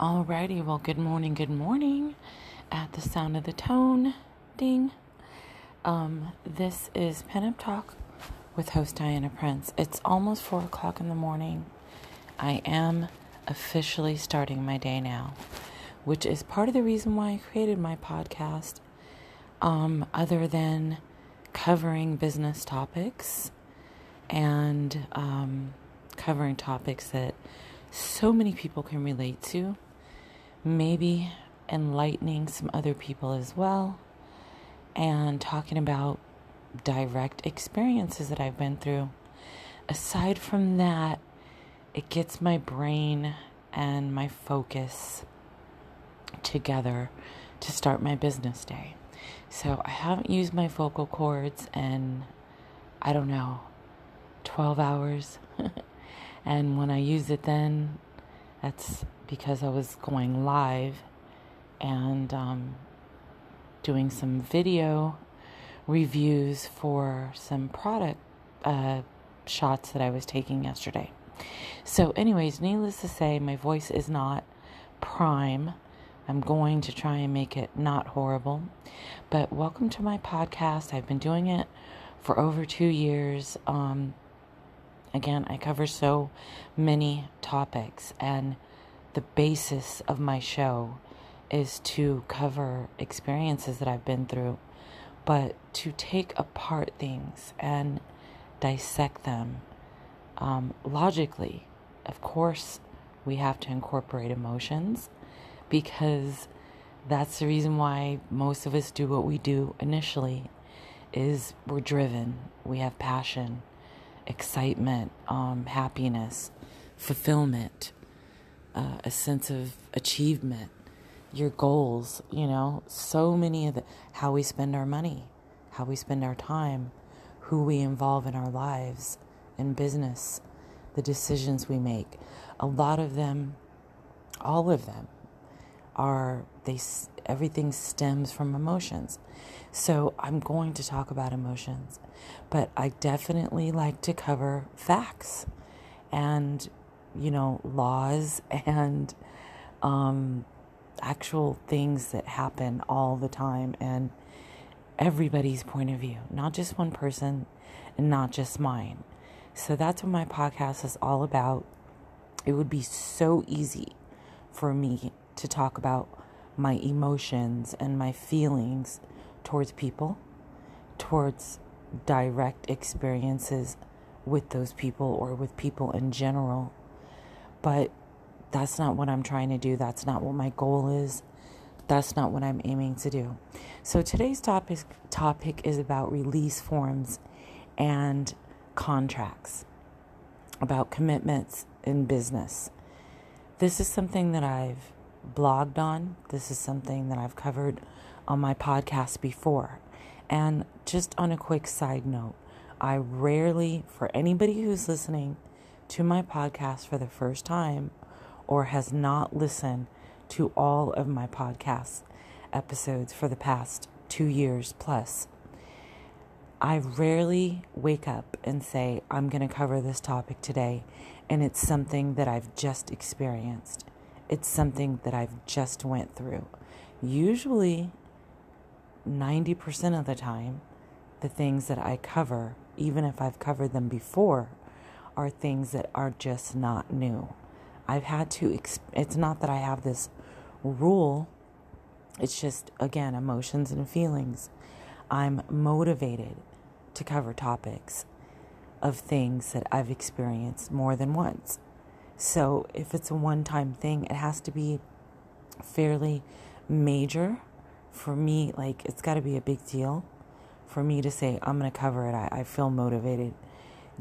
Alrighty, well, good morning, good morning. At the sound of the tone, ding. Um, this is Pinup Talk with host Diana Prince. It's almost four o'clock in the morning. I am officially starting my day now, which is part of the reason why I created my podcast. Um, other than covering business topics and um, covering topics that so many people can relate to maybe enlightening some other people as well, and talking about direct experiences that I've been through. Aside from that, it gets my brain and my focus together to start my business day. So I haven't used my vocal cords in, I don't know, 12 hours. and when I use it then, that's because I was going live and um, doing some video reviews for some product uh, shots that I was taking yesterday. So, anyways, needless to say, my voice is not prime. I'm going to try and make it not horrible. But welcome to my podcast. I've been doing it for over two years. Um, again, I cover so many topics, and the basis of my show is to cover experiences that I've been through, but to take apart things and dissect them um, logically. Of course, we have to incorporate emotions because that's the reason why most of us do what we do initially is we're driven we have passion excitement um, happiness fulfillment uh, a sense of achievement, your goals, you know, so many of the how we spend our money, how we spend our time, who we involve in our lives, in business, the decisions we make. A lot of them, all of them, are they everything stems from emotions. So I'm going to talk about emotions, but I definitely like to cover facts and you know, laws and um, actual things that happen all the time and everybody's point of view, not just one person and not just mine. So that's what my podcast is all about. It would be so easy for me to talk about my emotions and my feelings towards people, towards direct experiences with those people or with people in general but that's not what I'm trying to do. That's not what my goal is. That's not what I'm aiming to do. So today's topic topic is about release forms and contracts, about commitments in business. This is something that I've blogged on. This is something that I've covered on my podcast before. And just on a quick side note, I rarely, for anybody who's listening, to my podcast for the first time or has not listened to all of my podcast episodes for the past two years plus, I rarely wake up and say, I'm going to cover this topic today, and it's something that I've just experienced. It's something that I've just went through. Usually, 90% of the time, the things that I cover, even if I've covered them before, are things that are just not new. I've had to, exp- it's not that I have this rule, it's just, again, emotions and feelings. I'm motivated to cover topics of things that I've experienced more than once. So if it's a one time thing, it has to be fairly major for me. Like, it's got to be a big deal for me to say, I'm going to cover it. I, I feel motivated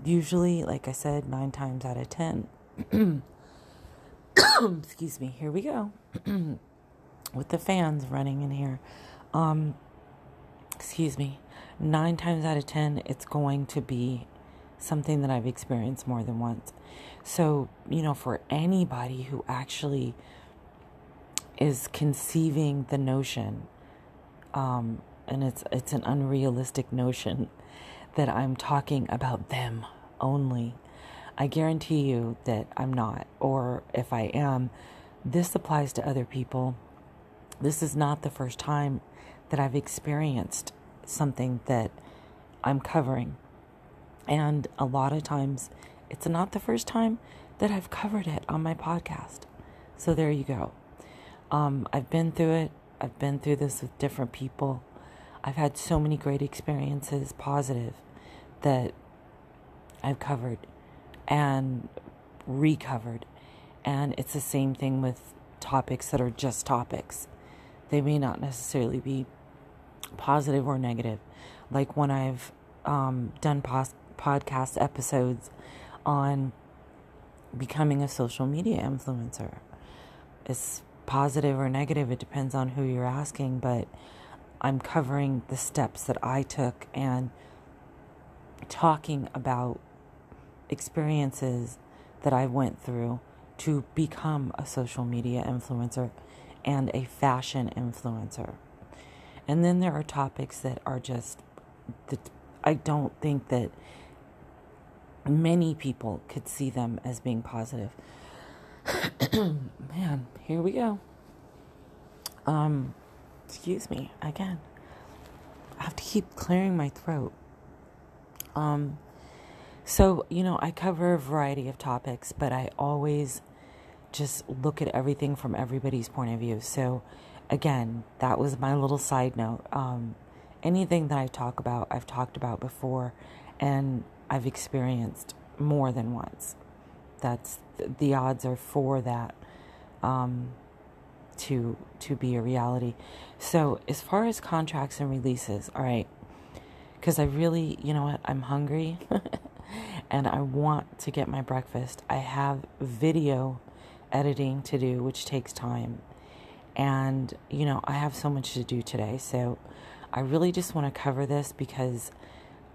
usually, like I said, nine times out of ten. excuse me, here we go. With the fans running in here. Um, excuse me. Nine times out of ten, it's going to be something that I've experienced more than once. So, you know, for anybody who actually is conceiving the notion, um, and it's it's an unrealistic notion that I'm talking about them only. I guarantee you that I'm not, or if I am, this applies to other people. This is not the first time that I've experienced something that I'm covering. And a lot of times, it's not the first time that I've covered it on my podcast. So there you go. Um, I've been through it. I've been through this with different people. I've had so many great experiences, positive, that I've covered and recovered. And it's the same thing with topics that are just topics. They may not necessarily be positive or negative. Like when I've um, done pos- podcast episodes on becoming a social media influencer. It's positive or negative, it depends on who you're asking, but I'm covering the steps that I took and talking about experiences that I went through to become a social media influencer and a fashion influencer. And then there are topics that are just that I don't think that many people could see them as being positive. Man, here we go. Um, excuse me again. I have to keep clearing my throat. Um, so, you know, I cover a variety of topics, but I always just look at everything from everybody's point of view. So, again, that was my little side note. Um, anything that I talk about, I've talked about before, and I've experienced more than once. That's the odds are for that um, to to be a reality. So as far as contracts and releases, all right, because I really, you know what, I'm hungry, and I want to get my breakfast. I have video editing to do, which takes time, and you know I have so much to do today. So I really just want to cover this because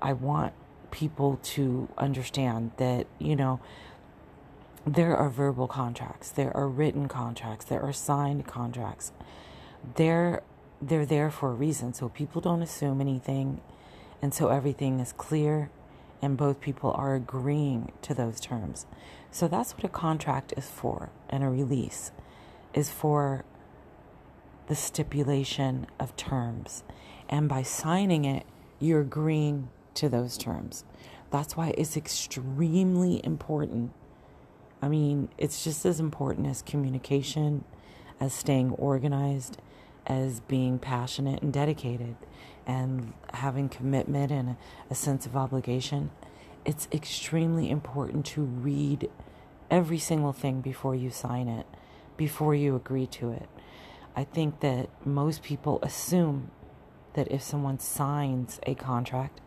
I want people to understand that, you know, there are verbal contracts, there are written contracts, there are signed contracts. They're they're there for a reason, so people don't assume anything, and so everything is clear, and both people are agreeing to those terms. So that's what a contract is for, and a release is for the stipulation of terms. And by signing it, you're agreeing to those terms. That's why it's extremely important. I mean, it's just as important as communication, as staying organized, as being passionate and dedicated, and having commitment and a, sense of obligation. It's extremely important to read every single thing before you sign it, before you agree to it. I think that most people assume that if someone signs a contract,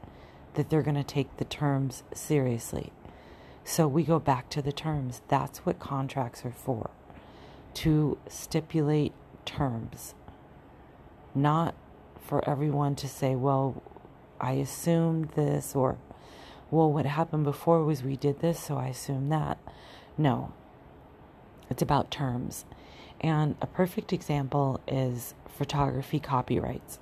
that they're going to take the terms seriously. So we go back to the terms. That's what contracts are for to stipulate terms, not for everyone to say, well, I assumed this, or, well, what happened before was we did this, so I assume that. No, it's about terms. And a perfect example is photography copyrights.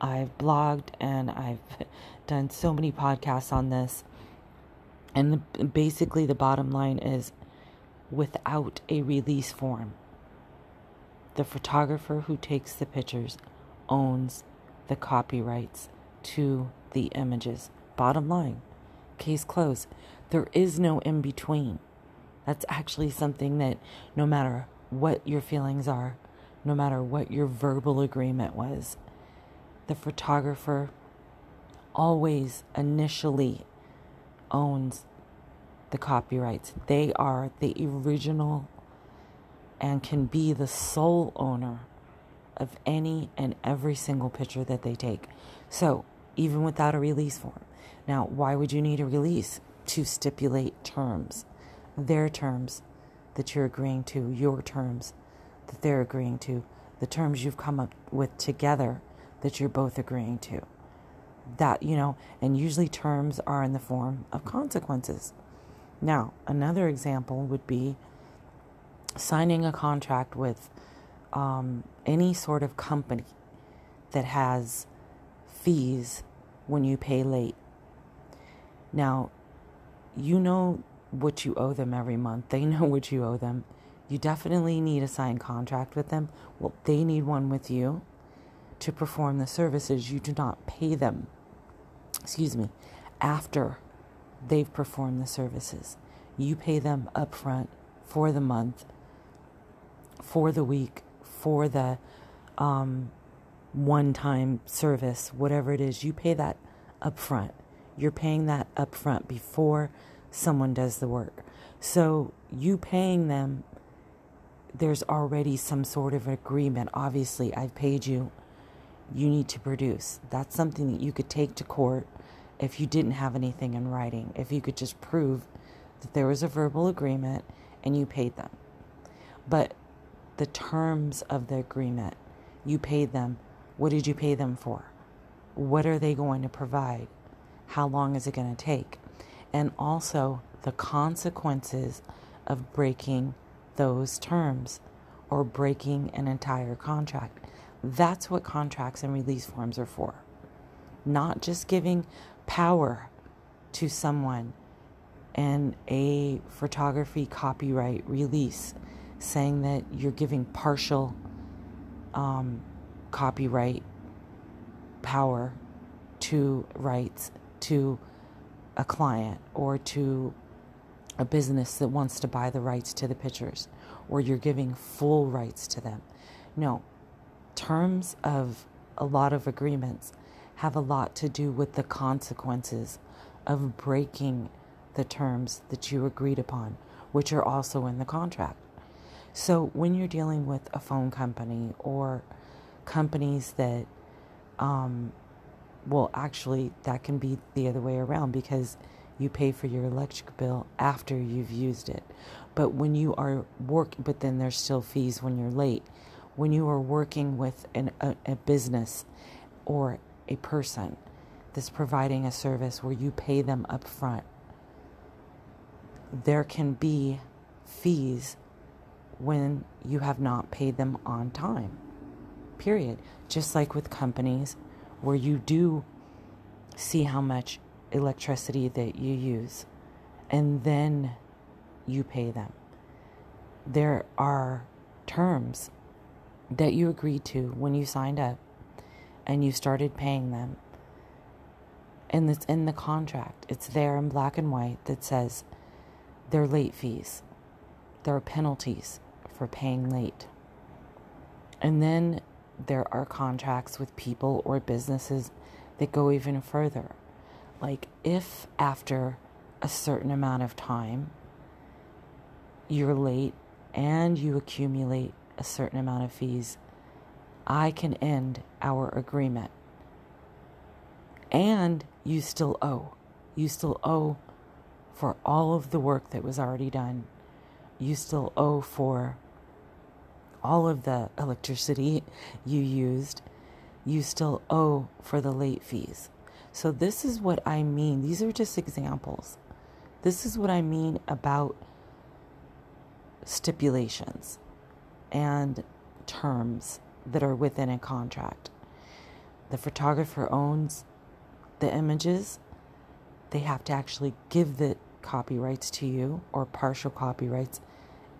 I've blogged and I've done so many podcasts on this. And the, basically, the bottom line is without a release form, the photographer who takes the pictures owns the copyrights to the images. Bottom line, case closed. There is no in between. That's actually something that no matter what your feelings are, no matter what your verbal agreement was, the photographer always initially owns the copyrights. They are the original and can be the sole owner of any and every single picture that they take. So, even without a release form. Now, why would you need a release? To stipulate terms, their terms that you're agreeing to, your terms that they're agreeing to, the terms you've come up with together that you're both agreeing to that, you know, and usually terms are in the form of consequences. Now, another example would be signing a contract with um, any sort of company that has fees when you pay late. Now, you know what you owe them every month, they know what you owe them. You definitely need a signed contract with them. Well, they need one with you to perform the services. You do not pay them, excuse me, after they've performed the services. You pay them upfront for the month, for the week, for the um, one time service, whatever it is. You pay that upfront. You're paying that upfront before someone does the work. So you paying them, there's already some sort of agreement. Obviously, I've paid you. You need to produce. That's something that you could take to court if you didn't have anything in writing. If you could just prove that there was a verbal agreement and you paid them. But the terms of the agreement, you paid them. What did you pay them for? What are they going to provide? How long is it going to take? And also the consequences of breaking those terms or breaking an entire contract. That's what contracts and release forms are for. Not just giving power to someone and a photography copyright release saying that you're giving partial um, copyright power to rights to a client or to a business that wants to buy the rights to the pictures or you're giving full rights to them. No, terms of a lot of agreements have a lot to do with the consequences of breaking the terms that you agreed upon, which are also in the contract. So when you're dealing with a phone company or companies that, um, well, actually, that can be the other way around because you pay for your electric bill after you've used it. But when you are work, but then there's still fees when you're late. When you are working with an, a, a business or a person that's providing a service where you pay them up front, there can be fees when you have not paid them on time. Period. Just like with companies where you do see how much electricity that you use and then you pay them. There are terms that you agreed to when you signed up and you started paying them. And it's in the contract. It's there in black and white that says there are late fees. There are penalties for paying late. And then there are contracts with people or businesses that go even further. Like, if after a certain amount of time you're late and you accumulate a certain amount of fees, I can end our agreement. And you still owe. You still owe for all of the work that was already done. You still owe for all of the electricity you used. You still owe for the late fees. So, this is what I mean. These are just examples. This is what I mean about stipulations and terms that are within a contract. The photographer owns the images, they have to actually give the copyrights to you or partial copyrights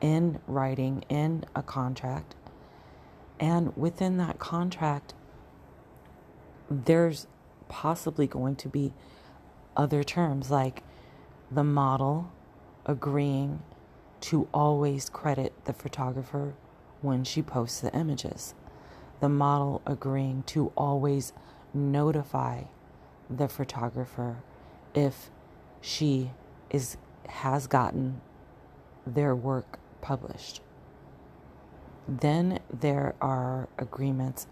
in writing in a contract. And within that contract, there's possibly going to be other terms like the model agreeing to always credit the photographer when she posts the images, the model agreeing to always notify the photographer if she is has gotten their work published. Then there are agreements,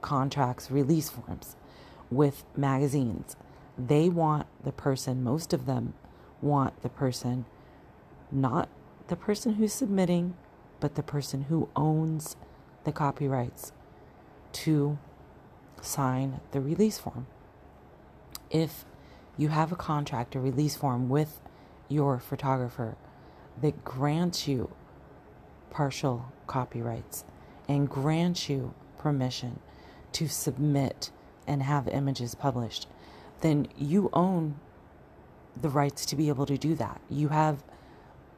contracts, release forms with magazines. They want the person, most of them want the person, not the person who's submitting, but the person who owns the copyrights to sign the release form. If you have a contract, a release form with your photographer that grant you partial copyrights and grant you permission to submit and have images published, then you own the rights to be able to do that. You have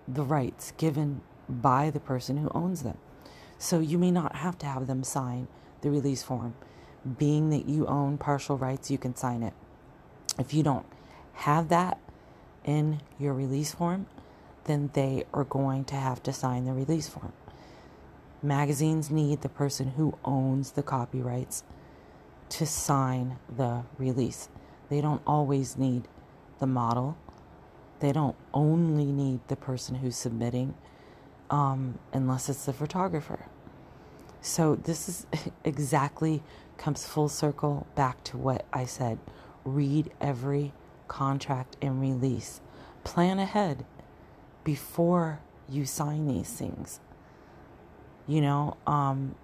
the rights given by the person who owns them. So you may not have to have them sign the release form. Being that you own partial rights, you can sign it. If you don't have that in your release form, then they are going to have to sign the release form. Magazines need the person who owns the copyrights to sign the release. They don't always need the model. They don't only need the person who's submitting, um, unless it's the photographer. So this is exactly comes full circle back to what I said. Read every contract and release. Plan ahead before you sign these things. You know, um,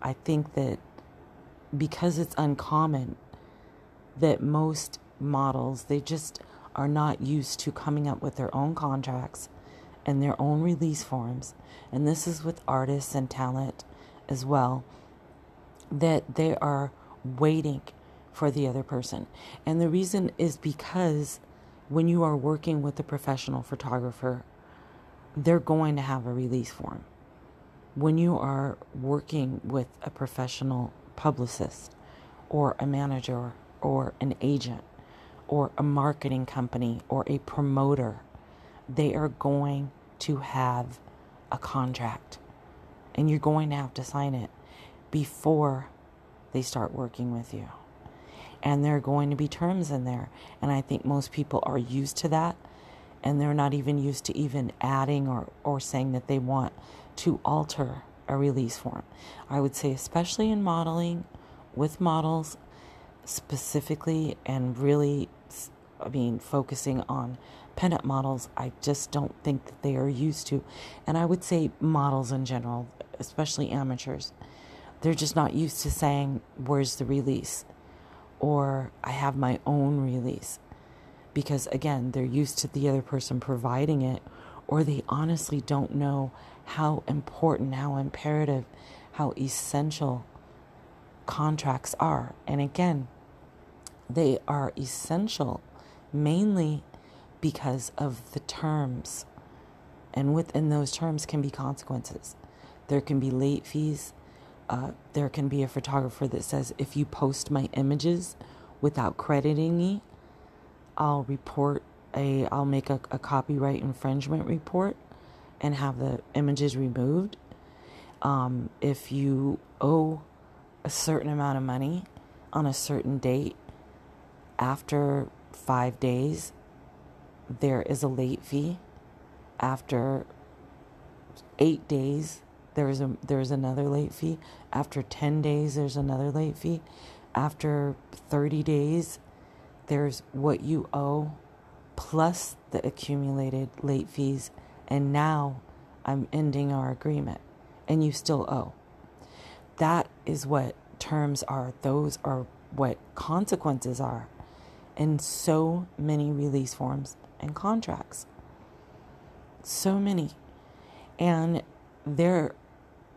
I think that because it's uncommon that most models they just are not used to coming up with their own contracts and their own release forms and this is with artists and talent as well that they are waiting for the other person and the reason is because when you are working with a professional photographer they're going to have a release form when you are working with a professional publicist or a manager or an agent or a marketing company or a promoter, they are going to have a contract and you're going to have to sign it before they start working with you. And there are going to be terms in there. And I think most people are used to that. And they're not even used to even adding or, or saying that they want to alter a release form. I would say, especially in modeling, with models specifically, and really, I mean, focusing on pinup models, I just don't think that they are used to. And I would say models in general, especially amateurs, they're just not used to saying, Where's the release? Or I have my own release. Because again, they're used to the other person providing it, or they honestly don't know how important, how imperative, how essential contracts are. And again, they are essential mainly because of the terms. And within those terms can be consequences. There can be late fees. Uh, there can be a photographer that says, if you post my images without crediting me, I'll report a, I'll make a, a copyright infringement report and have the images removed. Um, if you owe a certain amount of money on a certain date, after five days, there is a late fee. After eight days, there's a there's another late fee. After ten days, there's another late fee. After thirty days, there's what you owe plus the accumulated late fees and now I'm ending our agreement and you still owe. That is what terms are. Those are what consequences are in so many release forms and contracts. So many. And there,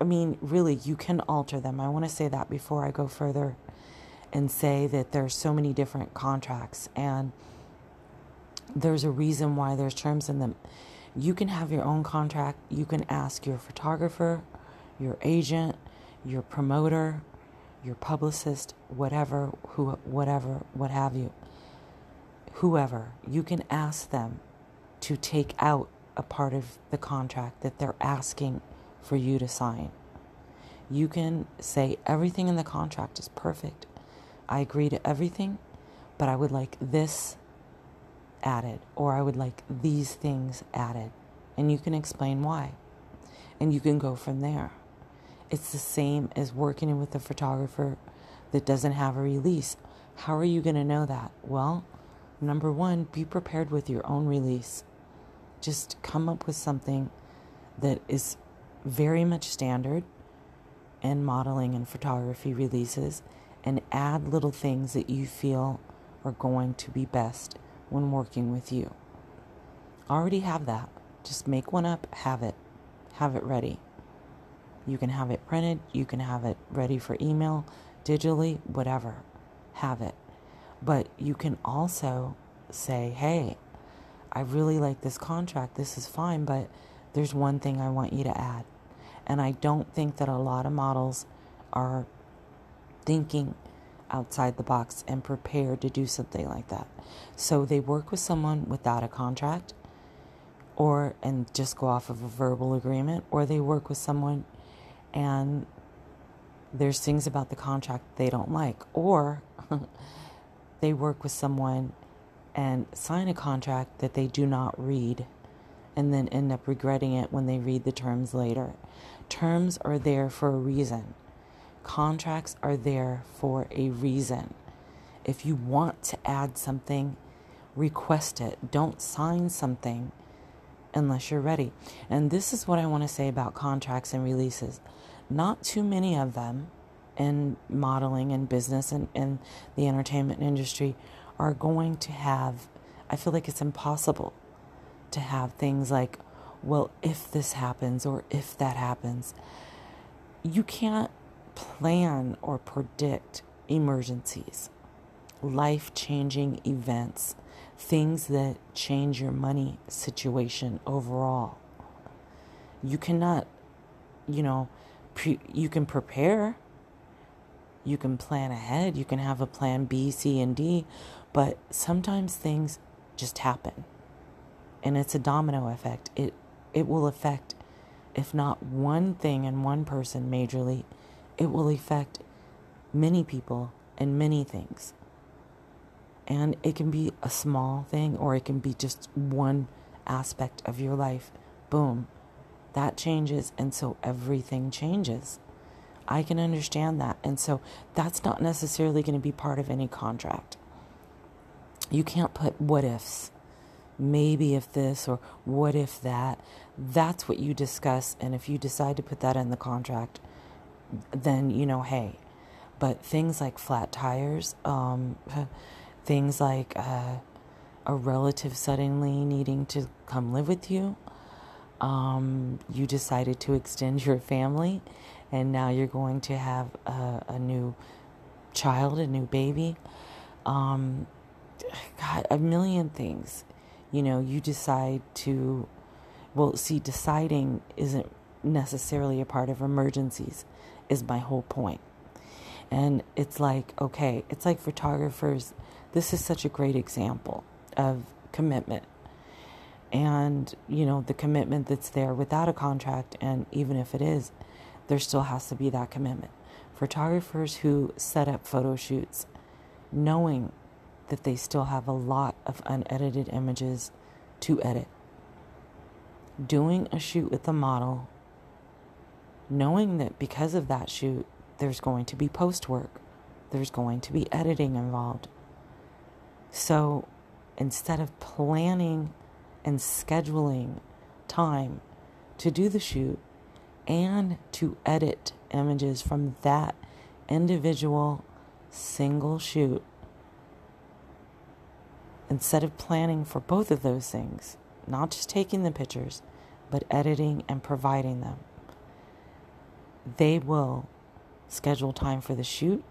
I mean, really, you can alter them. I want to say that before I go further and say that there's so many different contracts and there's a reason why there's terms in them. You can have your own contract. You can ask your photographer, your agent, your promoter, your publicist, whatever, who, whatever, what have you. Whoever, you can ask them to take out a part of the contract that they're asking for you to sign. You can say everything in the contract is perfect. I agree to everything, but I would like this added, or I would like these things added. And you can explain why. And you can go from there. It's the same as working with a photographer that doesn't have a release. How are you going to know that? Well, number one, be prepared with your own release. Just come up with something that is very much standard in modeling and photography releases and add little things that you feel are going to be best when working with you. Already have that. Just make one up, have it. Have it ready. You can have it printed, you can have it ready for email, digitally, whatever. Have it. But you can also say, hey, I really like this contract. This is fine, but there's one thing I want you to add. And I don't think that a lot of models are thinking outside the box and prepared to do something like that. So they work with someone without a contract or and just go off of a verbal agreement or they work with someone and there's things about the contract they don't like or they work with someone and sign a contract that they do not read and then end up regretting it when they read the terms later. Terms are there for a reason. Contracts are there for a reason. If you want to add something, request it. Don't sign something unless you're ready. And this is what I want to say about contracts and releases. Not too many of them in modeling and business and in the entertainment industry are going to have, I feel like it's impossible to have things like, well, if this happens or if that happens. You can't plan or predict emergencies, life changing events, things that change your money situation overall. You cannot, you know, pre- you can prepare, you can plan ahead, you can have a plan B, C, and D, but sometimes things just happen. And it's a domino effect. It it will affect if not one thing and one person majorly, it will affect many people and many things. And it can be a small thing or it can be just one aspect of your life. Boom. That changes. And so everything changes. I can understand that. And so that's not necessarily going to be part of any contract. You can't put what ifs. Maybe if this or what if that. That's what you discuss. And if you decide to put that in the contract, then you know, hey. But things like flat tires, um, things like uh, a relative suddenly needing to come live with you, um, you decided to extend your family, and now you're going to have a, a new child, a new baby. Um, God, a million things. You know, you decide to, well, see, deciding isn't necessarily a part of emergencies, is my whole point. And it's like, okay, it's like photographers. This is such a great example of commitment. And, you know, the commitment that's there without a contract, and even if it is, there still has to be that commitment. Photographers who set up photo shoots knowing that they still have a lot of unedited images to edit. Doing a shoot with the model, knowing that because of that shoot, there's going to be post work, there's going to be editing involved. So instead of planning and scheduling time to do the shoot and to edit images from that individual single shoot, instead of planning for both of those things, not just taking the pictures, but editing and providing them, they will schedule time for the shoot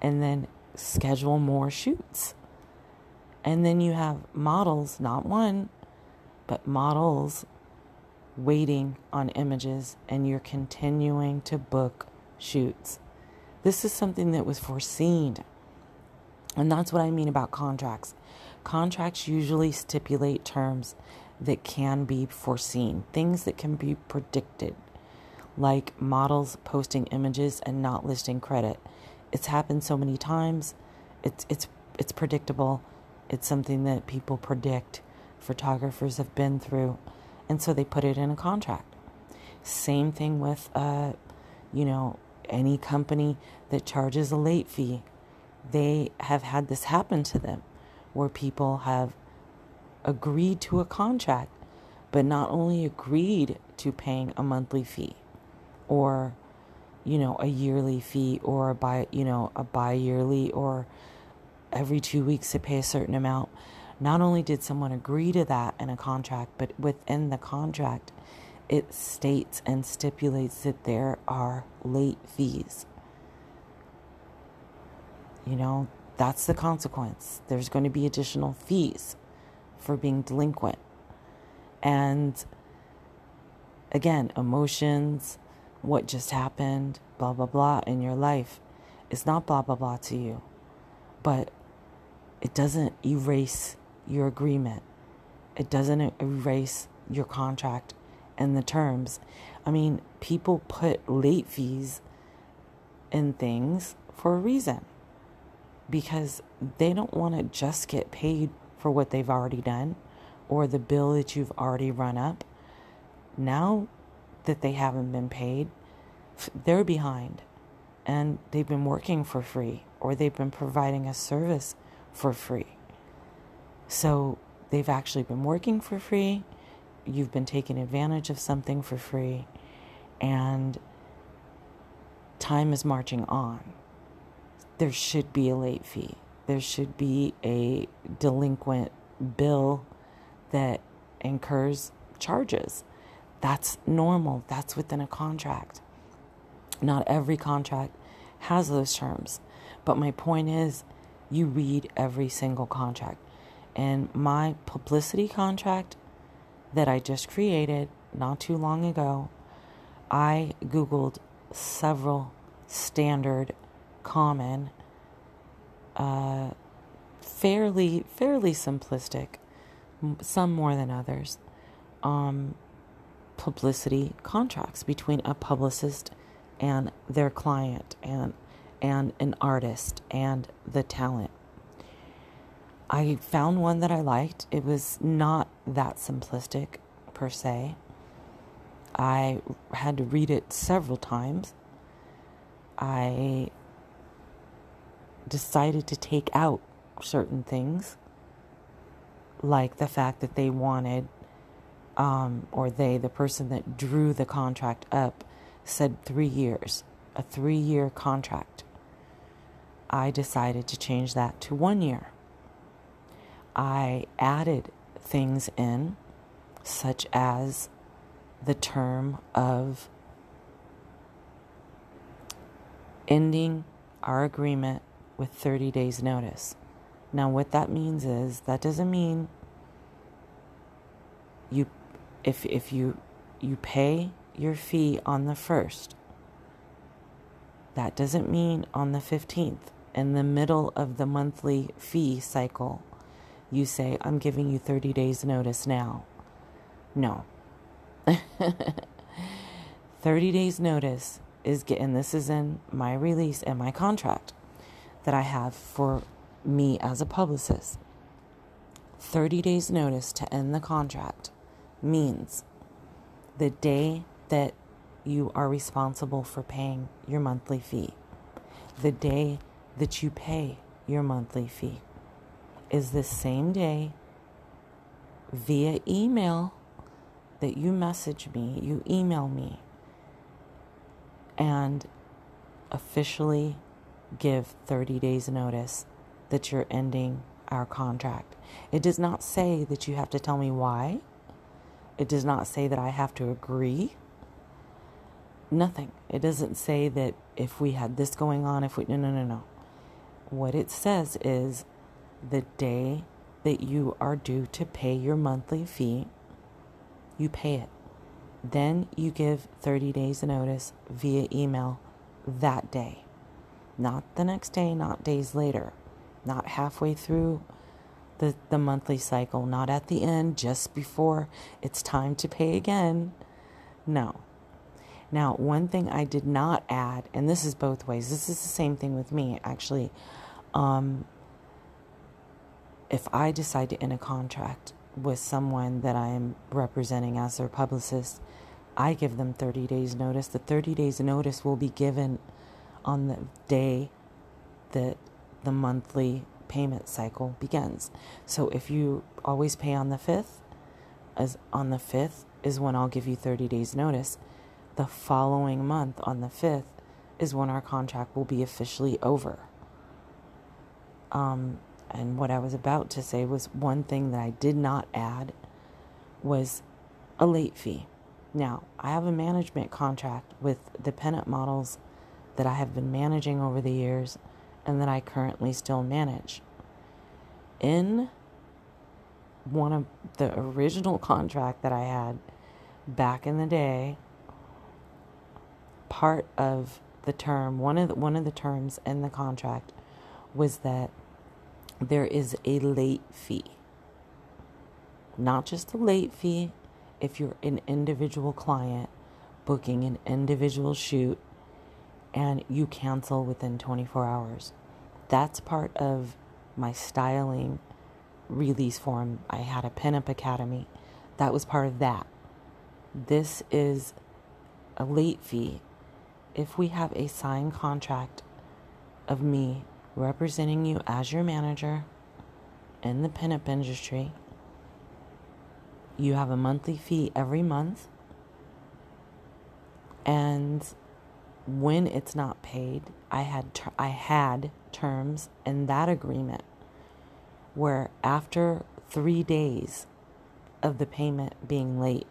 and then schedule more shoots. And then you have models, not one, but models waiting on images, and you're continuing to book shoots. This is something that was foreseen. And that's what I mean about contracts. Contracts usually stipulate terms that can be foreseen, things that can be predicted, like models posting images and not listing credit. It's happened so many times. It's it's it's predictable. It's something that people predict. Photographers have been through, and so they put it in a contract. Same thing with uh, you know, any company that charges a late fee. They have had this happen to them where people have agreed to a contract, but not only agreed to paying a monthly fee or, you know, a yearly fee or a bi, you know, a bi-yearly or every two weeks to pay a certain amount. Not only did someone agree to that in a contract, but within the contract, it states and stipulates that there are late fees. You know, that's the consequence. There's going to be additional fees for being delinquent. And again, emotions, what just happened, blah, blah, blah in your life is not blah, blah, blah to you. But it doesn't erase your agreement, it doesn't erase your contract and the terms. I mean, people put late fees in things for a reason because they don't want to just get paid for what they've already done or the bill that you've already run up. Now that they haven't been paid, they're behind and they've been working for free or they've been providing a service for free. So they've actually been working for free. You've been taking advantage of something for free. And time is marching on. There should be a late fee. There should be a delinquent bill that incurs charges. That's normal. That's within a contract. Not every contract has those terms. But my point is, you read every single contract. And my publicity contract that I just created not too long ago, I Googled several standard, common, uh, fairly fairly simplistic, some more than others, um, publicity contracts between a publicist and their client and and an artist and the talent. I found one that I liked. It was not that simplistic per se. I had to read it several times. I decided to take out certain things, like the fact that they wanted, um, or they, the person that drew the contract up, said three years, a three year contract. I decided to change that to one year. I added things in, such as the term of ending our agreement with 30 days' notice. Now, what that means is that doesn't mean you, if if you you pay your fee on the 1st. That doesn't mean on the 15th, in the middle of the monthly fee cycle, you say, I'm giving you 30 days' notice now. No. 30 days' notice is getting this is in my release and my contract that I have for me as a publicist. 30 days' notice to end the contract means the day that you are responsible for paying your monthly fee. The day that you pay your monthly fee is the same day via email that you message me, you email me, and officially give 30 days notice that you're ending our contract. It does not say that you have to tell me why. It does not say that I have to agree. Nothing. It doesn't say that if we had this going on, if we. No, no, no, no. What it says is the day that you are due to pay your monthly fee, you pay it. Then you give 30 days notice via email that day. Not the next day, not days later, not halfway through the, the monthly cycle, not at the end, just before it's time to pay again. No. Now, one thing I did not add, and this is both ways, this is the same thing with me actually. Um, if I decide to end a contract with someone that I am representing as their publicist, I give them 30 days' notice. The 30 days' notice will be given on the day that the monthly payment cycle begins. So if you always pay on the 5th, as on the 5th is when I'll give you 30 days notice the following month on the 5th is when our contract will be officially over. Um, and what I was about to say was one thing that I did not add was a late fee. Now, I have a management contract with the Pinup models that I have been managing over the years and that I currently still manage. In one of the original contract that I had, back in the day, part of the term, one of the, one of the terms in the contract was that there is a late fee. Not just a late fee if you're an individual client booking an individual shoot and you cancel within 24 hours. That's part of my styling release form. I had a pinup academy. That was part of that. This is a late fee. If we have a signed contract of me representing you as your manager in the pinup industry, you have a monthly fee every month. And when it's not paid, I had ter- I had terms in that agreement where after 3 days of the payment being late,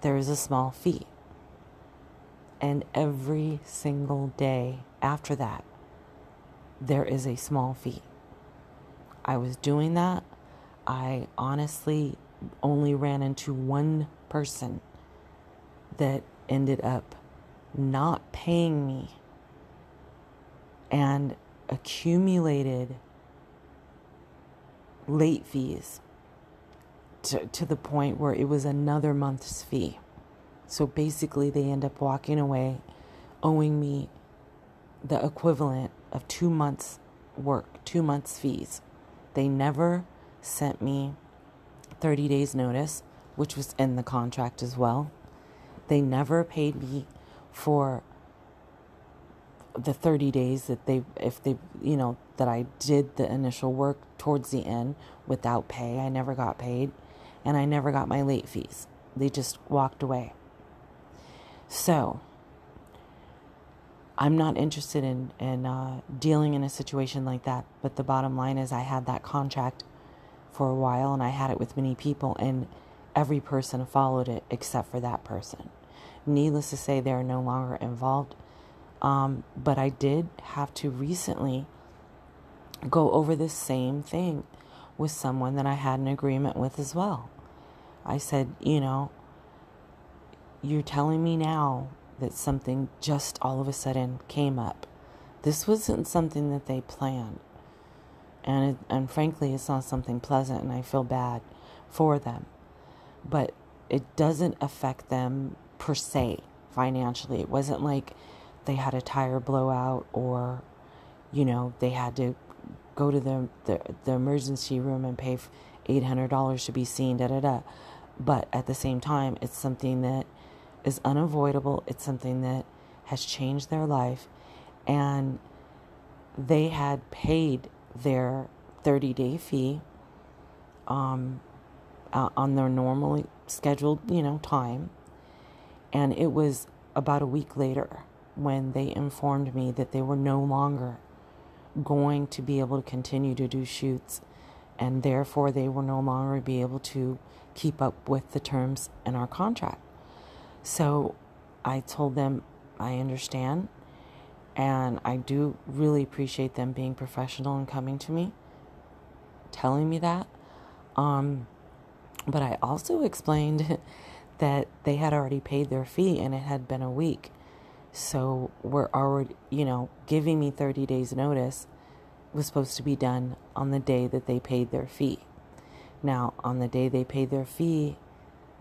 there is a small fee. And every single day after that, there is a small fee. I was doing that. I honestly only ran into one person that ended up not paying me and accumulated late fees to, to the point where it was another month's fee. So basically, they end up walking away owing me the equivalent of two months' work, two months' fees. They never sent me 30 days' notice, which was in the contract as well. They never paid me for the 30 days that they, if they, you know, that I did the initial work towards the end without pay. I never got paid and I never got my late fees. They just walked away. So, I'm not interested in, in uh, dealing in a situation like that. But the bottom line is, I had that contract for a while and I had it with many people, and every person followed it except for that person. Needless to say, they're no longer involved. Um, but I did have to recently go over the same thing with someone that I had an agreement with as well. I said, you know, you're telling me now that something just all of a sudden came up. This wasn't something that they planned. And, it, and frankly, it's not something pleasant, and I feel bad for them. But it doesn't affect them per se financially. It wasn't like they had a tire blowout or, you know, they had to go to the, the, the emergency room and pay $800 to be seen, da da da. But at the same time, it's something that is unavoidable. It's something that has changed their life. And they had paid their 30 day fee um, uh, on their normally scheduled, you know, time. And it was about a week later when they informed me that they were no longer going to be able to continue to do shoots and therefore they will no longer be able to keep up with the terms in our contract. So I told them I understand and I do really appreciate them being professional and coming to me, telling me that. Um, but I also explained that they had already paid their fee and it had been a week. So we're already, you know, giving me 30 days notice was supposed to be done on the day that they paid their fee. Now, on the day they paid their fee,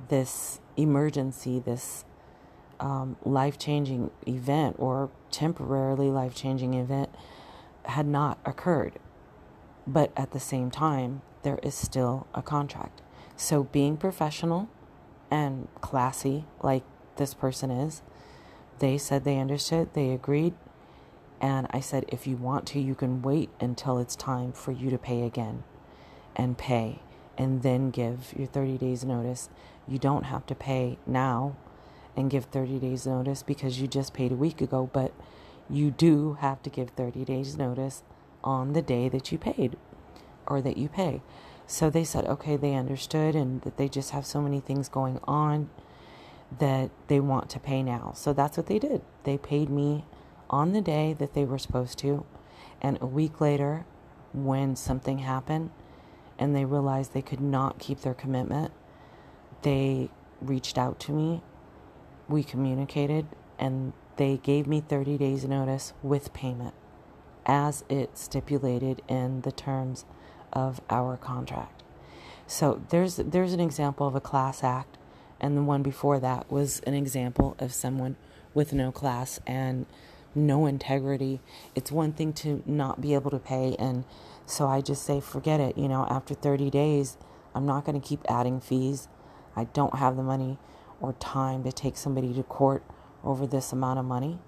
this emergency, this um, life changing event or temporarily life changing event had not occurred. But at the same time, there is still a contract. So being professional and classy, like this person is, they said they understood, they agreed. And I said, if you want to, you can wait until it's time for you to pay again and pay and then give your 30 days notice. You don't have to pay now and give 30 days notice because you just paid a week ago, but you do have to give 30 days notice on the day that you paid or that you pay. So they said, okay, they understood and that they just have so many things going on that they want to pay now. So that's what they did. They paid me on the day that they were supposed to. And a week later, when something happened and they realized they could not keep their commitment, they reached out to me we communicated and they gave me 30 days notice with payment as it stipulated in the terms of our contract. So there's there's an example of a class act and the one before that was an example of someone with no class and no integrity. It's one thing to not be able to pay and so I just say forget it, you know, after 30 days I'm not going to keep adding fees. I don't have the money or time to take somebody to court over this amount of money.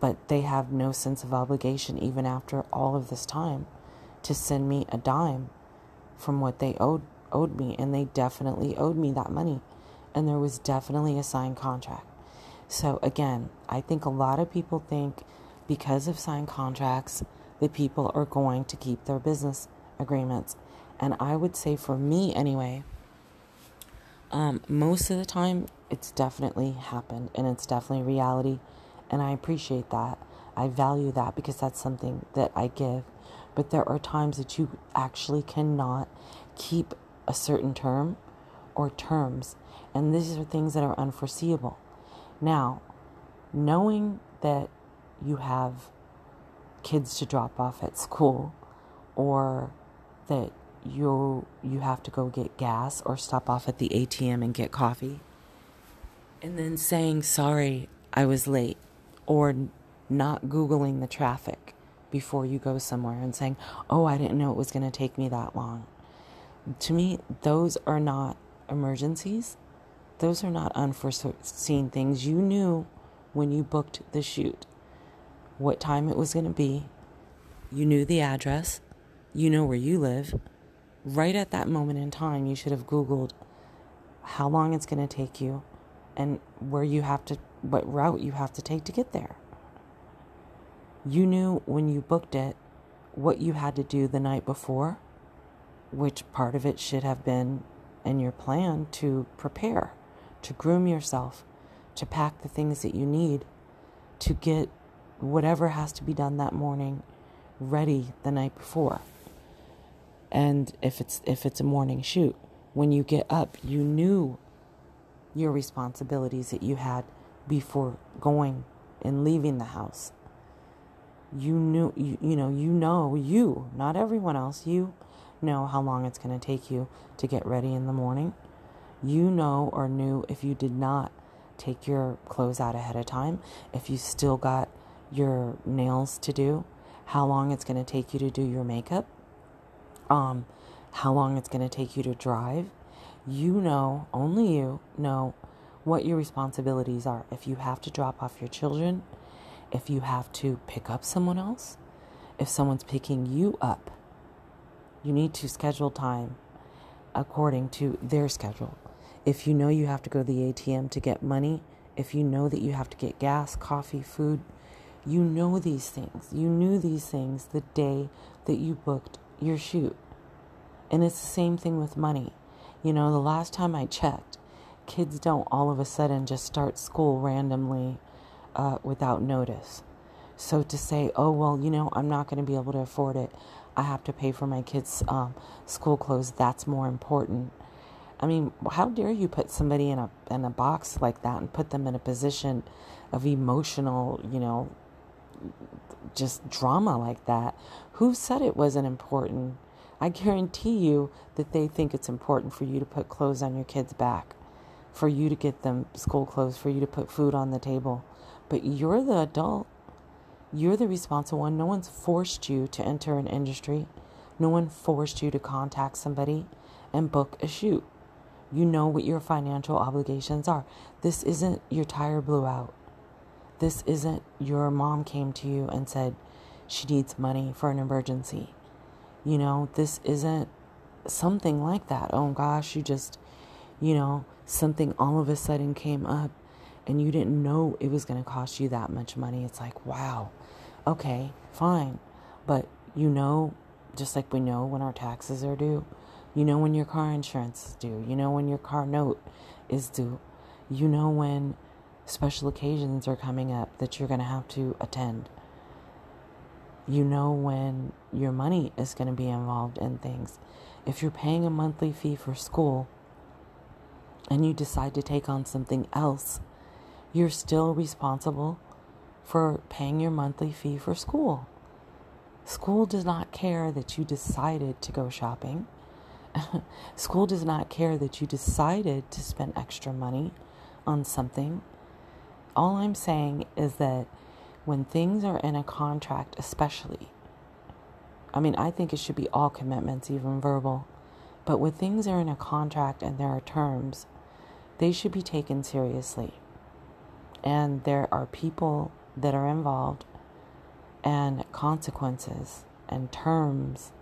But they have no sense of obligation, even after all of this time, to send me a dime from what they owed, owed me. And they definitely owed me that money. And there was definitely a signed contract. So, again, I think a lot of people think because of signed contracts that people are going to keep their business agreements. And I would say, for me anyway, um, most of the time, it's definitely happened and it's definitely reality. And I appreciate that. I value that because that's something that I give. But there are times that you actually cannot keep a certain term or terms. And these are things that are unforeseeable. Now, knowing that you have kids to drop off at school or that you you have to go get gas or stop off at the ATM and get coffee and then saying sorry I was late or not googling the traffic before you go somewhere and saying oh I didn't know it was going to take me that long. To me those are not emergencies. Those are not unforeseen things. You knew when you booked the shoot what time it was going to be. You knew the address. You know where you live. Right at that moment in time, you should have Googled how long it's going to take you and where you have to, what route you have to take to get there. You knew when you booked it what you had to do the night before, which part of it should have been in your plan to prepare, to groom yourself, to pack the things that you need, to get whatever has to be done that morning ready the night before. And if it's if it's a morning shoot when you get up you knew your responsibilities that you had before going and leaving the house you knew you, you know you know you not everyone else you know how long it's going to take you to get ready in the morning you know or knew if you did not take your clothes out ahead of time if you still got your nails to do how long it's going to take you to do your makeup um, how long it's going to take you to drive. You know, only you know what your responsibilities are. If you have to drop off your children, if you have to pick up someone else, if someone's picking you up, you need to schedule time according to their schedule. If you know you have to go to the ATM to get money, if you know that you have to get gas, coffee, food, you know these things. You knew these things the day that you booked your shoot. And it's the same thing with money. You know, the last time I checked, kids don't all of a sudden just start school randomly uh, without notice. So to say, oh, well, you know, I'm not going to be able to afford it. I have to pay for my kids' um, school clothes. That's more important. I mean, how dare you put somebody in a in a box like that and put them in a position of emotional, you know, just drama like that? Who said it wasn't important? I guarantee you that they think it's important for you to put clothes on your kids' back, for you to get them school clothes, for you to put food on the table. But you're the adult. You're the responsible one. No one's forced you to enter an industry. No one forced you to contact somebody and book a shoot. You know what your financial obligations are. This isn't your tire blew out. This isn't your mom came to you and said she needs money for an emergency. You know, this isn't something like that. Oh gosh, you just, you know, something all of a sudden came up and you didn't know it was going to cost you that much money. It's like, wow, okay, fine. But you know, just like we know when our taxes are due, you know when your car insurance is due, you know when your car note is due, you know when special occasions are coming up that you're going to have to attend you know when your money is going to be involved in things. If you're paying a monthly fee for school and you decide to take on something else you're still responsible for paying your monthly fee for school. School does not care that you decided to go shopping. School does not care that you decided to spend extra money on something. All I'm saying is that when things are in a contract, especially, I mean, I think it should be all commitments, even verbal, but when things are in a contract and there are terms, they should be taken seriously. And there are people that are involved and consequences and terms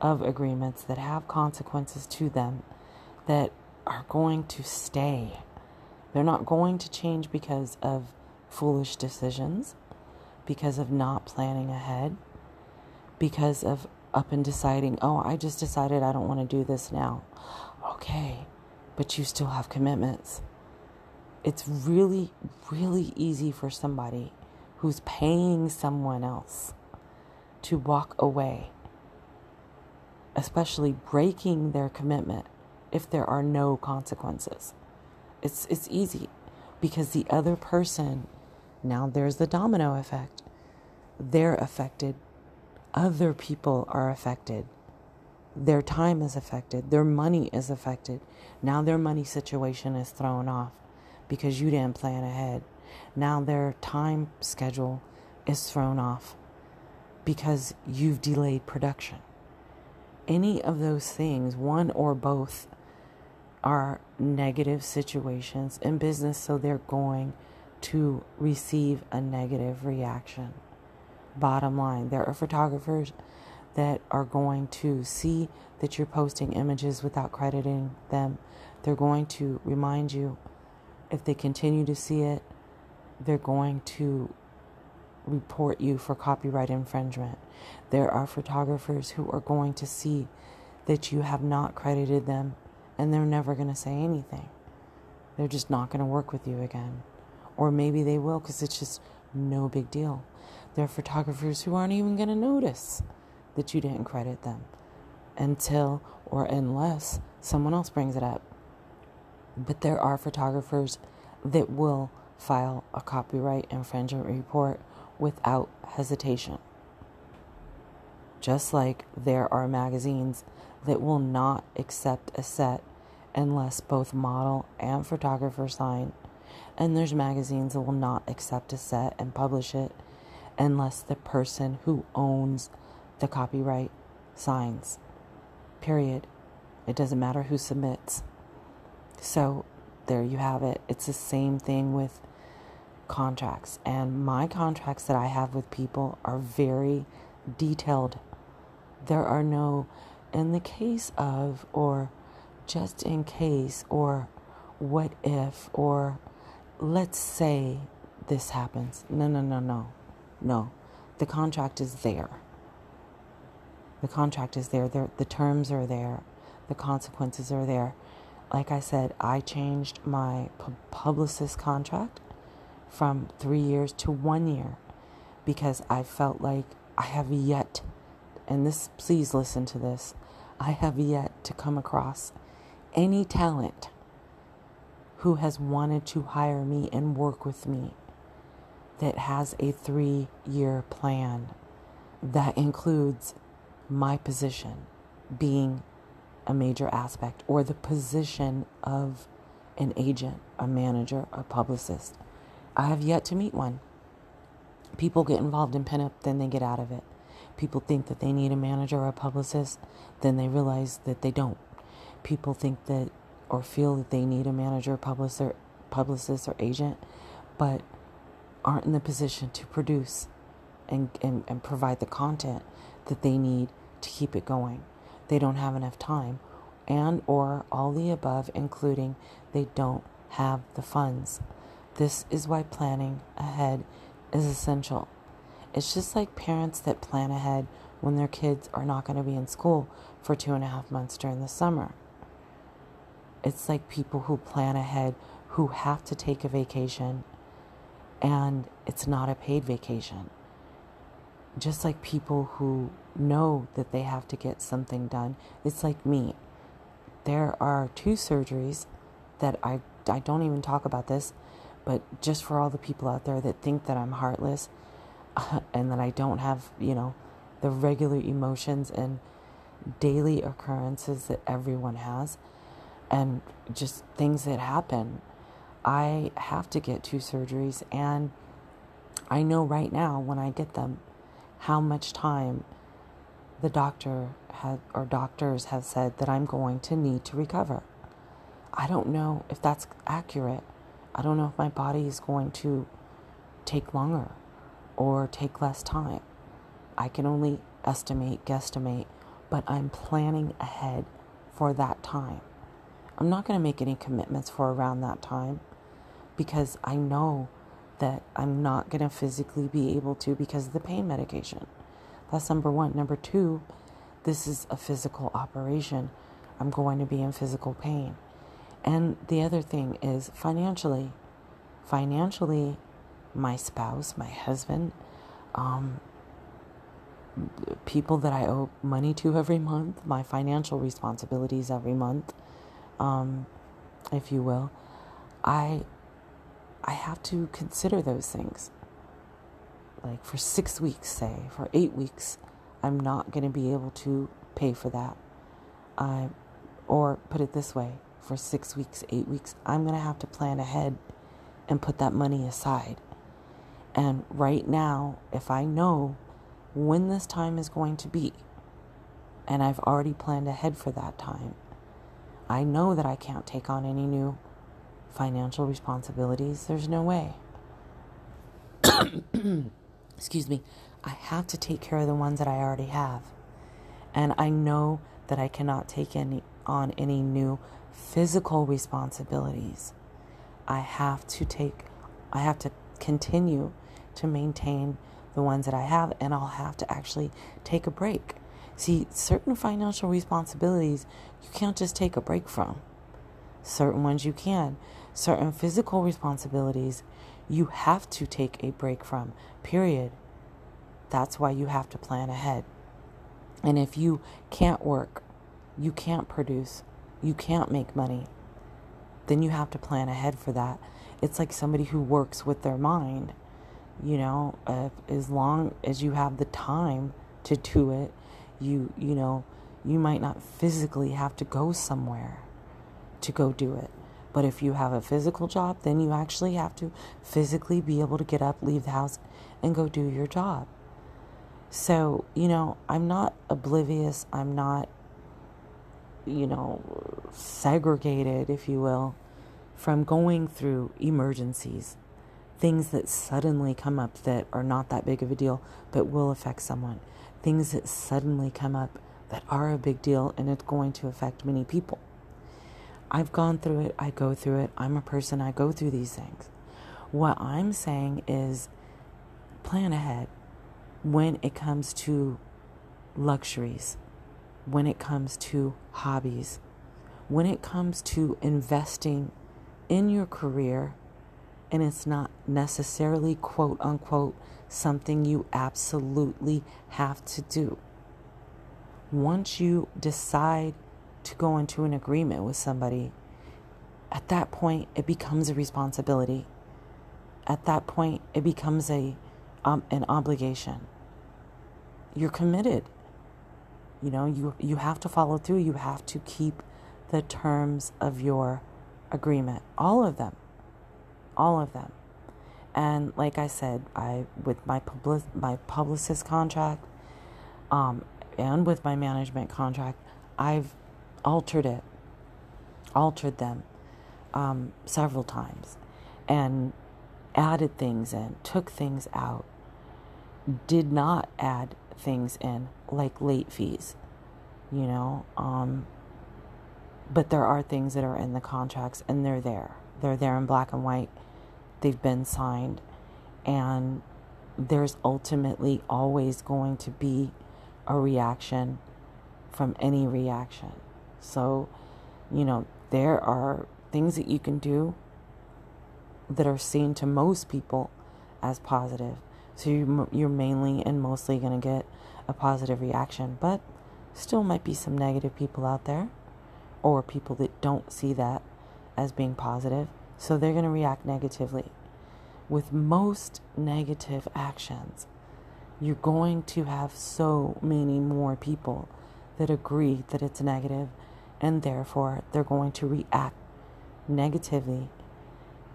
of agreements that have consequences to them that are going to stay. They're not going to change because of foolish decisions, because of not planning ahead, because of up and deciding, oh, I just decided I don't want to do this now. Okay, but you still have commitments. It's really, really easy for somebody who's paying someone else to walk away especially breaking their commitment if there are no consequences. It's it's easy because the other person now there's the domino effect. They're affected. Other people are affected. Their time is affected. Their money is affected. Now their money situation is thrown off because you didn't plan ahead. Now their time schedule is thrown off because you've delayed production any of those things, one or both, are negative situations in business, so they're going to receive a negative reaction. Bottom line, there are photographers that are going to see that you're posting images without crediting them. They're going to remind you if they continue to see it, they're going to report you for copyright infringement. There are photographers who are going to see that you have not credited them and they're never going to say anything. They're just not going to work with you again. Or maybe they will because it's just no big deal. There are photographers who aren't even going to notice that you didn't credit them until or unless someone else brings it up. But there are photographers that will file a copyright infringement report without hesitation. Just like there are magazines that will not accept a set unless both model and photographer sign, and there's magazines that will not accept a set and publish it unless the person who owns the copyright signs. Period. It doesn't matter who submits. So there you have it. It's the same thing with contracts. And my contracts that I have with people are very detailed. There are no, in the case of, or just in case, or what if, or let's say this happens. No, no, no, no. No. The contract is there. The contract is there. there the terms are there. The consequences are there. Like I said, I changed my publicist contract from three years to one year because I felt like I have yet, and this, please listen to this, I have yet to come across any talent who has wanted to hire me and work with me that has a three year plan that includes my position being a major aspect or the position of an agent, a manager, a publicist. I have yet to meet one. People get involved in pinup, then they get out of it. People think that they need a manager or a publicist, then they realize that they don't. People think that or feel that they need a manager, publicist, publicist or agent, but aren't in the position to produce and, and, and provide the content that they need to keep it going. They don't have enough time and or all the above including they don't have the funds. This is why planning ahead is essential. It's just like parents that plan ahead when their kids are not going to be in school for two and a half months during the summer. It's like people who plan ahead who have to take a vacation and it's not a paid vacation. Just like people who know that they have to get something done. It's like me. There are two surgeries that I, I don't even talk about this But just for all the people out there that think that I'm heartless and that I don't have, you know, the regular emotions and daily occurrences that everyone has and just things that happen. I have to get two surgeries, and I know right now when I get them how much time the doctor had or doctors have said that I'm going to need to recover. I don't know if that's accurate. I don't know if my body is going to take longer or take less time. I can only estimate, guesstimate, but I'm planning ahead for that time. I'm not going to make any commitments for around that time because I know that I'm not going to physically be able to because of the pain medication. That's number one. Number two, this is a physical operation. I'm going to be in physical pain. And the other thing is financially. Financially, my spouse, my husband, um, people that I owe money to every month, my financial responsibilities every month, um, if you will, I I have to consider those things. Like for six weeks, say, for eight weeks, I'm not going to be able to pay for that. I, or put it this way, for six weeks, eight weeks, I'm going to have to plan ahead and put that money aside. And right now, if I know when this time is going to be, and I've already planned ahead for that time, I know that I can't take on any new financial responsibilities. There's no way. Excuse me. I have to take care of the ones that I already have. And I know that I cannot take any on any new physical responsibilities. I have to take I have to continue to maintain the ones that I have and I'll have to actually take a break See, certain financial responsibilities you can't just take a break from. Certain ones you can. Certain physical responsibilities you have to take a break from, period. That's why you have to plan ahead. And if you can't work, you can't produce, you can't make money, then you have to plan ahead for that. It's like somebody who works with their mind. You know, uh, as long as you have the time to do it, you you know you might not physically have to go somewhere to go do it but if you have a physical job then you actually have to physically be able to get up leave the house and go do your job. So you know i'm not oblivious. I'm not you know segregated if you will from going through emergencies things that suddenly come up that are not that big of a deal but will affect someone. Things that suddenly come up that are a big deal and it's going to affect many people. I've gone through it, I go through it, I'm a person, I go through these things. What I'm saying is plan ahead when it comes to luxuries, when it comes to hobbies, when it comes to investing in your career, and it's not necessarily quote unquote something you absolutely have to do. Once you decide to go into an agreement with somebody, at that point it becomes a responsibility. At that point it becomes a um, an obligation. You're committed. You know, you you have to follow through. You have to keep the terms of your agreement. All of them. All of them. And like I said, I with my public my publicist contract, um, and with my management contract, I've altered it, altered them um, several times, and added things in, took things out, did not add things in like late fees, you know. Um, but there are things that are in the contracts, and they're there. They're there in black and white they've been signed, and there's ultimately always going to be a reaction from any reaction. So, you know, there are things that you can do that are seen to most people as positive. So you, you're mainly and mostly going to get a positive reaction, but still might be some negative people out there or people that don't see that as being positive. So they're going to react negatively. with most negative actions, you're going to have so many more people that agree that it's negative and therefore they're going to react negatively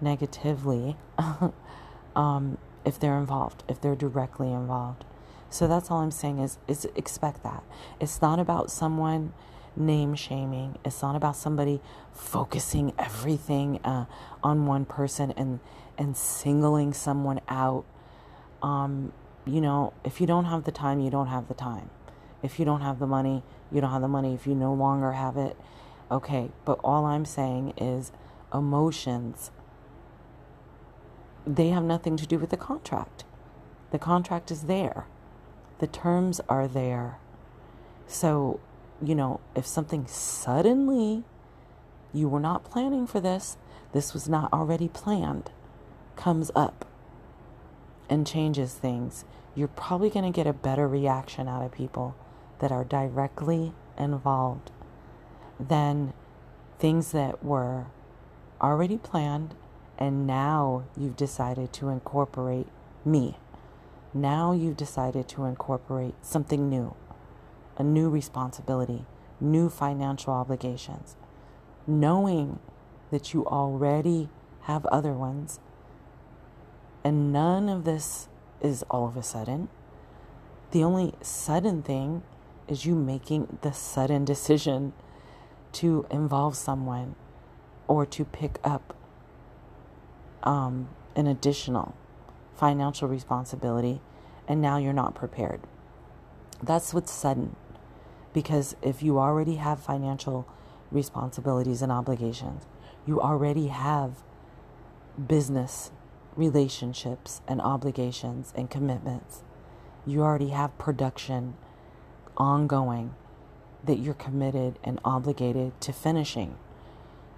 negatively um, if they're involved if they're directly involved. So that's all i'm saying is is expect that. It's not about someone name shaming. It's not about somebody focusing everything uh, on one person and and singling someone out. Um, you know if you don't have the time you don't have the time. If you don't have the money, you don't have the money. If you no longer have it, okay. But all I'm saying is emotions, they have nothing to do with the contract. The contract is there, the terms are there. So, you know, if something suddenly you were not planning for this, this was not already planned, comes up and changes things, you're probably going to get a better reaction out of people that are directly involved than things that were already planned and now you've decided to incorporate me. Now you've decided to incorporate something new, a new responsibility, new financial obligations, knowing that you already have other ones. And none of this is all of a sudden. The only sudden thing is you making the sudden decision to involve someone or to pick up um, an additional financial responsibility and now you're not prepared. That's what's sudden. Because if you already have financial responsibilities and obligations, you already have business relationships and obligations and commitments, you already have production ongoing that you're committed and obligated to finishing.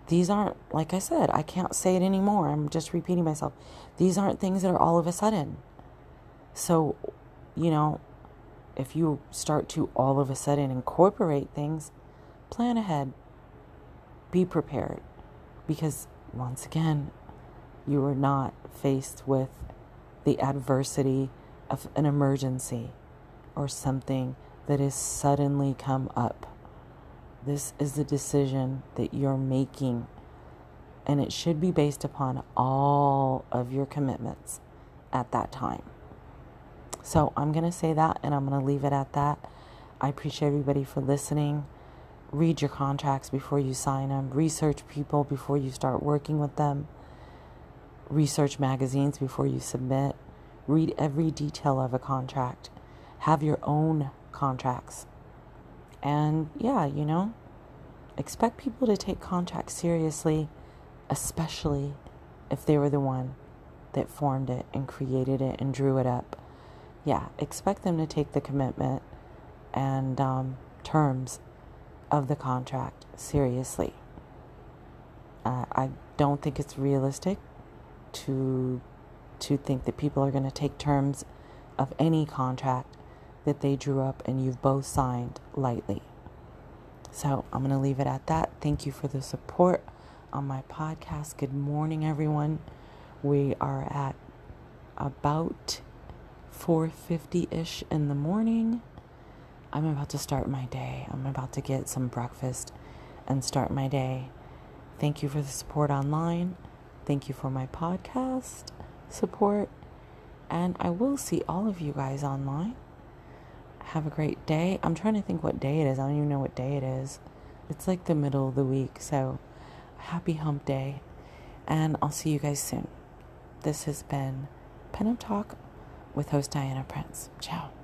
These aren't, like I said, I can't say it anymore. I'm just repeating myself. These aren't things that are all of a sudden. So, you know, if you start to all of a sudden incorporate things, plan ahead. Be prepared. Because, once again, you are not faced with the adversity of an emergency or something that has suddenly come up. This is the decision that you're making, and it should be based upon all of your commitments at that time. So I'm going to say that and I'm going to leave it at that. I appreciate everybody for listening. Read your contracts before you sign them, research people before you start working with them, research magazines before you submit, read every detail of a contract, have your own contracts. And yeah, you know, expect people to take contracts seriously, especially if they were the one that formed it and created it and drew it up. Yeah, expect them to take the commitment and um, terms of the contract seriously. Uh, I don't think it's realistic to to think that people are going to take terms of any contract that they drew up and you've both signed lightly. So I'm going to leave it at that. Thank you for the support on my podcast. Good morning, everyone. We are at about 4:50ish in the morning. I'm about to start my day. I'm about to get some breakfast and start my day. Thank you for the support online. Thank you for my podcast support. And I will see all of you guys online. Have a great day. I'm trying to think what day it is. I don't even know what day it is. It's like the middle of the week. So, happy hump day. And I'll see you guys soon. This has been Pinup Talk with host Diana Prince. Ciao.